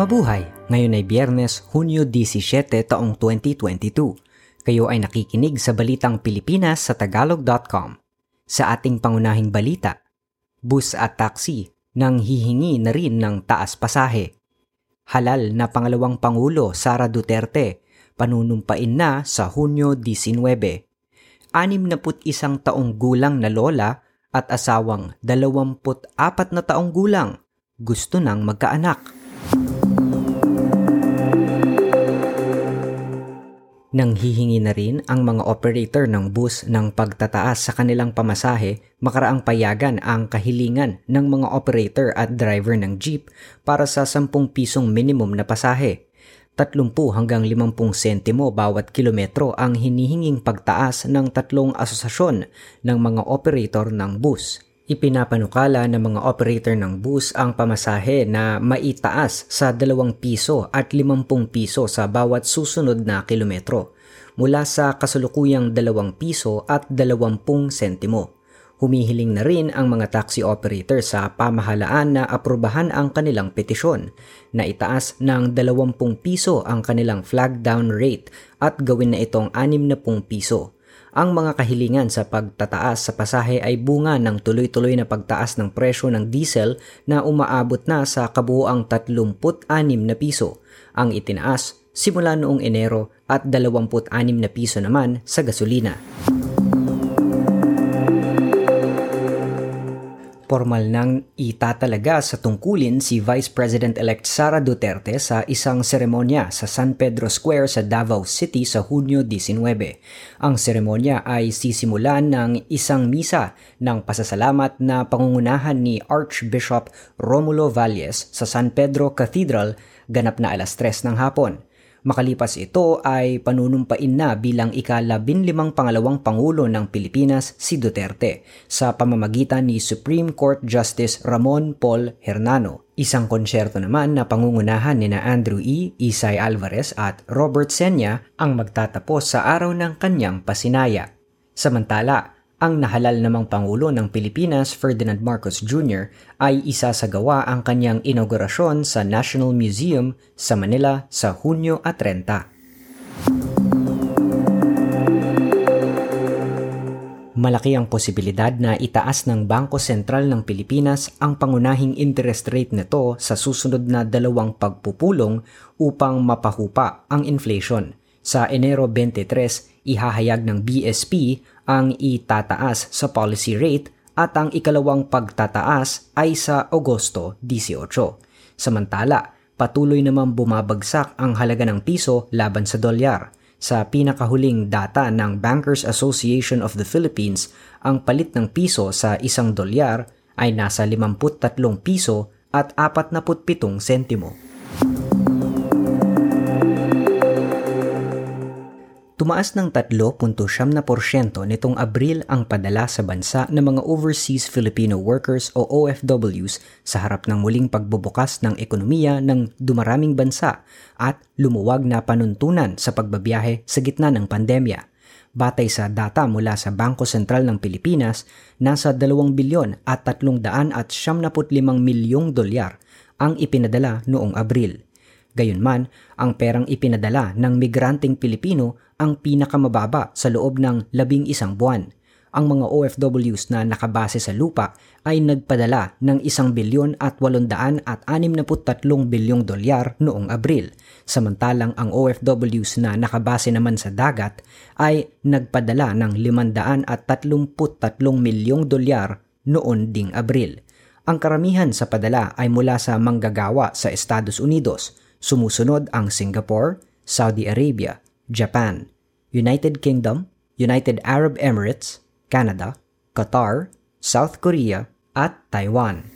Mabuhay! Ngayon ay Biyernes, Hunyo 17, taong 2022. Kayo ay nakikinig sa Balitang Pilipinas sa Tagalog.com. Sa ating pangunahing balita, bus at taxi nang hihingi na rin ng taas pasahe. Halal na pangalawang Pangulo Sara Duterte, panunumpain na sa Hunyo 19. 61 taong gulang na lola at asawang 24 na taong gulang gusto nang magkaanak. Nang hihingi na rin ang mga operator ng bus ng pagtataas sa kanilang pamasahe, makaraang payagan ang kahilingan ng mga operator at driver ng jeep para sa 10 pisong minimum na pasahe. 30 hanggang 50 sentimo bawat kilometro ang hinihinging pagtaas ng tatlong asosasyon ng mga operator ng bus. Ipinapanukala ng mga operator ng bus ang pamasahe na maitaas sa 2 piso at 50 piso sa bawat susunod na kilometro mula sa kasalukuyang 2 piso at 20 sentimo. Humihiling na rin ang mga taxi operator sa pamahalaan na aprubahan ang kanilang petisyon na itaas ng 20 piso ang kanilang flag down rate at gawin na itong 60 piso ang mga kahilingan sa pagtataas sa pasahe ay bunga ng tuloy-tuloy na pagtaas ng presyo ng diesel na umaabot na sa kabuoang 36 na piso ang itinaas simula noong Enero at 26 na piso naman sa gasolina. Formal nang itatalaga sa tungkulin si Vice President-elect Sara Duterte sa isang seremonya sa San Pedro Square sa Davao City sa Hunyo 19. Ang seremonya ay sisimulan ng isang misa ng pasasalamat na pangungunahan ni Archbishop Romulo Valles sa San Pedro Cathedral ganap na alas 3 ng hapon. Makalipas ito ay panunumpain na bilang ikalabinlimang pangalawang Pangulo ng Pilipinas si Duterte sa pamamagitan ni Supreme Court Justice Ramon Paul Hernano. Isang konsyerto naman na pangungunahan ni na Andrew E., Isay Alvarez at Robert Senya ang magtatapos sa araw ng kanyang pasinaya. Samantala, ang nahalal namang Pangulo ng Pilipinas, Ferdinand Marcos Jr., ay isa sa gawa ang kanyang inaugurasyon sa National Museum sa Manila sa Hunyo at 30. Malaki ang posibilidad na itaas ng Bangko Sentral ng Pilipinas ang pangunahing interest rate nito sa susunod na dalawang pagpupulong upang mapahupa ang inflation. Sa Enero 23, ihahayag ng BSP ang itataas sa policy rate at ang ikalawang pagtataas ay sa Agosto 18. Samantala, patuloy naman bumabagsak ang halaga ng piso laban sa dolyar. Sa pinakahuling data ng Bankers Association of the Philippines, ang palit ng piso sa isang dolyar ay nasa 53 piso at 47 sentimo. Tumaas ng 3.7% nitong Abril ang padala sa bansa ng mga Overseas Filipino Workers o OFWs sa harap ng muling pagbubukas ng ekonomiya ng dumaraming bansa at lumuwag na panuntunan sa pagbabiyahe sa gitna ng pandemya. Batay sa data mula sa Bangko Sentral ng Pilipinas, nasa 2 bilyon at 300 at 75 milyong dolyar ang ipinadala noong Abril. Gayunman, ang perang ipinadala ng migranteng Pilipino ang pinakamababa sa loob ng labing isang buwan. Ang mga OFWs na nakabase sa lupa ay nagpadala ng isang bilyon at 800 at 63 bilyong dolyar noong Abril, samantalang ang OFWs na nakabase naman sa dagat ay nagpadala ng 500 at 33 milyong dolyar noon ding Abril. Ang karamihan sa padala ay mula sa manggagawa sa Estados Unidos, Sumusunod ang Singapore, Saudi Arabia, Japan, United Kingdom, United Arab Emirates, Canada, Qatar, South Korea, at Taiwan.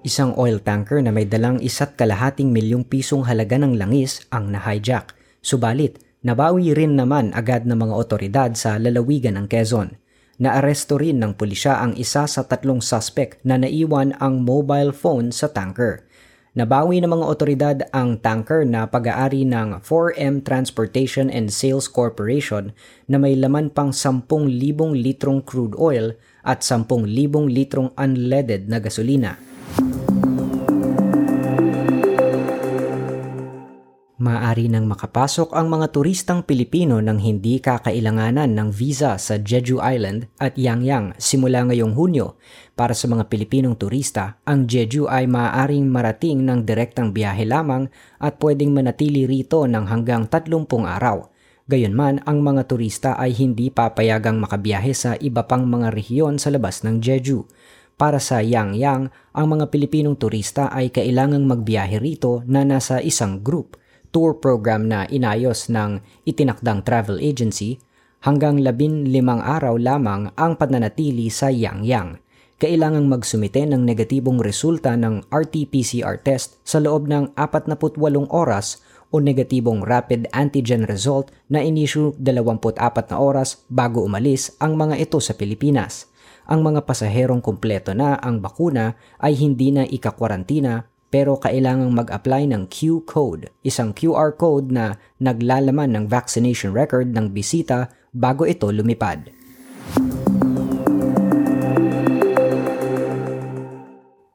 Isang oil tanker na may dalang isa't kalahating milyong pisong halaga ng langis ang na-hijack. Subalit, nabawi rin naman agad ng mga otoridad sa lalawigan ng Quezon. Naaresto rin ng pulisya ang isa sa tatlong suspect na naiwan ang mobile phone sa tanker. Nabawi ng mga otoridad ang tanker na pag-aari ng 4M Transportation and Sales Corporation na may laman pang 10,000 litrong crude oil at 10,000 litrong unleaded na gasolina. Maaari nang makapasok ang mga turistang Pilipino nang hindi kakailanganan ng visa sa Jeju Island at Yangyang simula ngayong Hunyo. Para sa mga Pilipinong turista, ang Jeju ay maaaring marating ng direktang biyahe lamang at pwedeng manatili rito ng hanggang 30 araw. Gayunman, ang mga turista ay hindi papayagang makabiyahe sa iba pang mga rehiyon sa labas ng Jeju. Para sa Yangyang, ang mga Pilipinong turista ay kailangang magbiyahe rito na nasa isang group – tour program na inayos ng itinakdang travel agency, hanggang labin limang araw lamang ang pananatili sa Yangyang. Kailangang magsumite ng negatibong resulta ng RT-PCR test sa loob ng 48 oras o negatibong rapid antigen result na inisyu 24 na oras bago umalis ang mga ito sa Pilipinas. Ang mga pasaherong kumpleto na ang bakuna ay hindi na ikakwarantina pero kailangang mag-apply ng Q-code, isang QR code na naglalaman ng vaccination record ng bisita bago ito lumipad.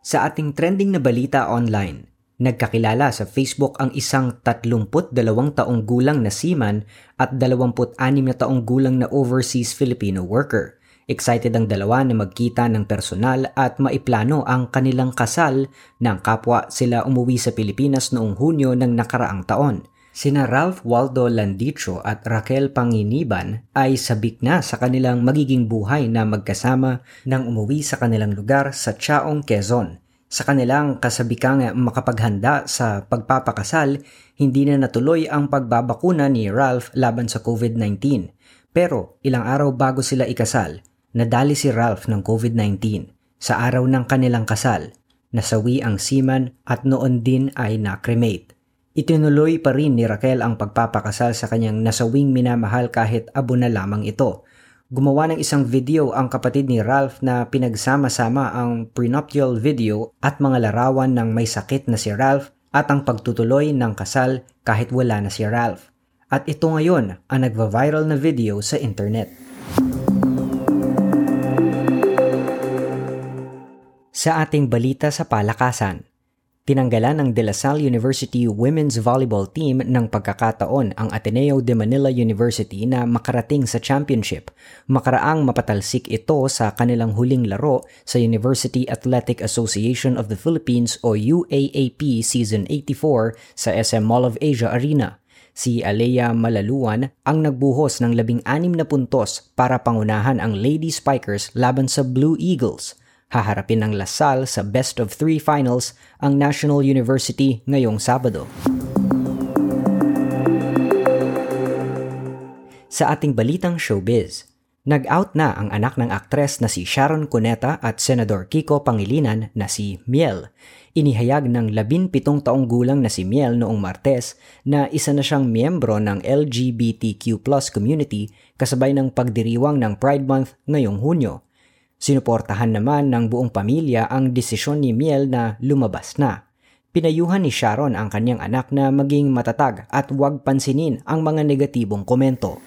Sa ating trending na balita online, nagkakilala sa Facebook ang isang 32 taong gulang na seaman at 26 na taong gulang na overseas Filipino worker – Excited ang dalawa na magkita ng personal at maiplano ang kanilang kasal nang kapwa sila umuwi sa Pilipinas noong Hunyo ng nakaraang taon. Sina Ralph Waldo Landicho at Raquel Panginiban ay sabik na sa kanilang magiging buhay na magkasama nang umuwi sa kanilang lugar sa Chaong, Quezon. Sa kanilang kasabikang makapaghanda sa pagpapakasal, hindi na natuloy ang pagbabakuna ni Ralph laban sa COVID-19. Pero ilang araw bago sila ikasal, Nadali si Ralph ng COVID-19 sa araw ng kanilang kasal. Nasawi ang seaman at noon din ay na-cremate. Itinuloy pa rin ni Raquel ang pagpapakasal sa kanyang nasawing minamahal kahit abo na lamang ito. Gumawa ng isang video ang kapatid ni Ralph na pinagsama-sama ang prenuptial video at mga larawan ng may sakit na si Ralph at ang pagtutuloy ng kasal kahit wala na si Ralph. At ito ngayon ang nagva-viral na video sa internet. Sa ating balita sa palakasan, tinanggalan ng De La Salle University Women's Volleyball Team ng pagkakataon ang Ateneo de Manila University na makarating sa championship. Makaraang mapatalsik ito sa kanilang huling laro sa University Athletic Association of the Philippines o UAAP Season 84 sa SM Mall of Asia Arena. Si Alea Malaluan ang nagbuhos ng labing anim na puntos para pangunahan ang Lady Spikers laban sa Blue Eagles – Haharapin ng Lasal sa best of three finals ang National University ngayong Sabado. Sa ating balitang showbiz, nag-out na ang anak ng aktres na si Sharon Cuneta at Senador Kiko Pangilinan na si Miel. Inihayag ng 17 taong gulang na si Miel noong Martes na isa na siyang miyembro ng LGBTQ community kasabay ng pagdiriwang ng Pride Month ngayong Hunyo. Sinuportahan naman ng buong pamilya ang desisyon ni Miel na lumabas na. Pinayuhan ni Sharon ang kanyang anak na maging matatag at huwag pansinin ang mga negatibong komento.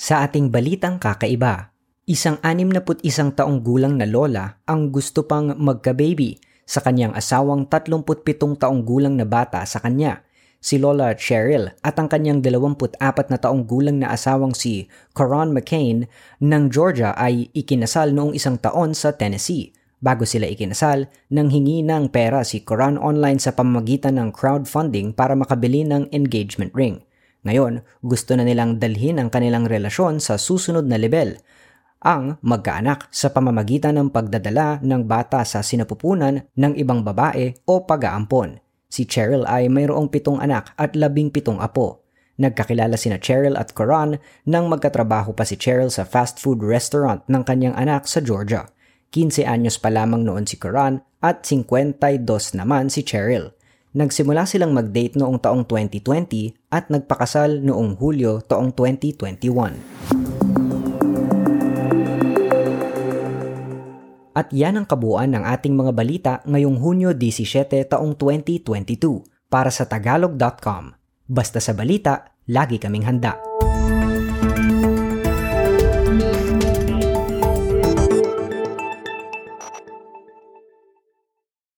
Sa ating balitang kakaiba, isang 61 taong gulang na lola ang gusto pang magka-baby sa kanyang asawang 37 taong gulang na bata sa kanya si Lola Cheryl at ang kanyang 24 na taong gulang na asawang si Coron McCain ng Georgia ay ikinasal noong isang taon sa Tennessee. Bago sila ikinasal, nang hingi ng pera si Coron online sa pamamagitan ng crowdfunding para makabili ng engagement ring. Ngayon, gusto na nilang dalhin ang kanilang relasyon sa susunod na level, ang magkaanak sa pamamagitan ng pagdadala ng bata sa sinapupunan ng ibang babae o pag-aampon. Si Cheryl ay mayroong pitong anak at labing pitong apo. Nagkakilala sina Cheryl at Coran nang magkatrabaho pa si Cheryl sa fast food restaurant ng kanyang anak sa Georgia. 15 anyos pa lamang noon si Coran at 52 naman si Cheryl. Nagsimula silang mag-date noong taong 2020 at nagpakasal noong Hulyo taong 2021. At yan ang kabuuan ng ating mga balita ngayong Hunyo 17 taong 2022 para sa tagalog.com. Basta sa balita, lagi kaming handa.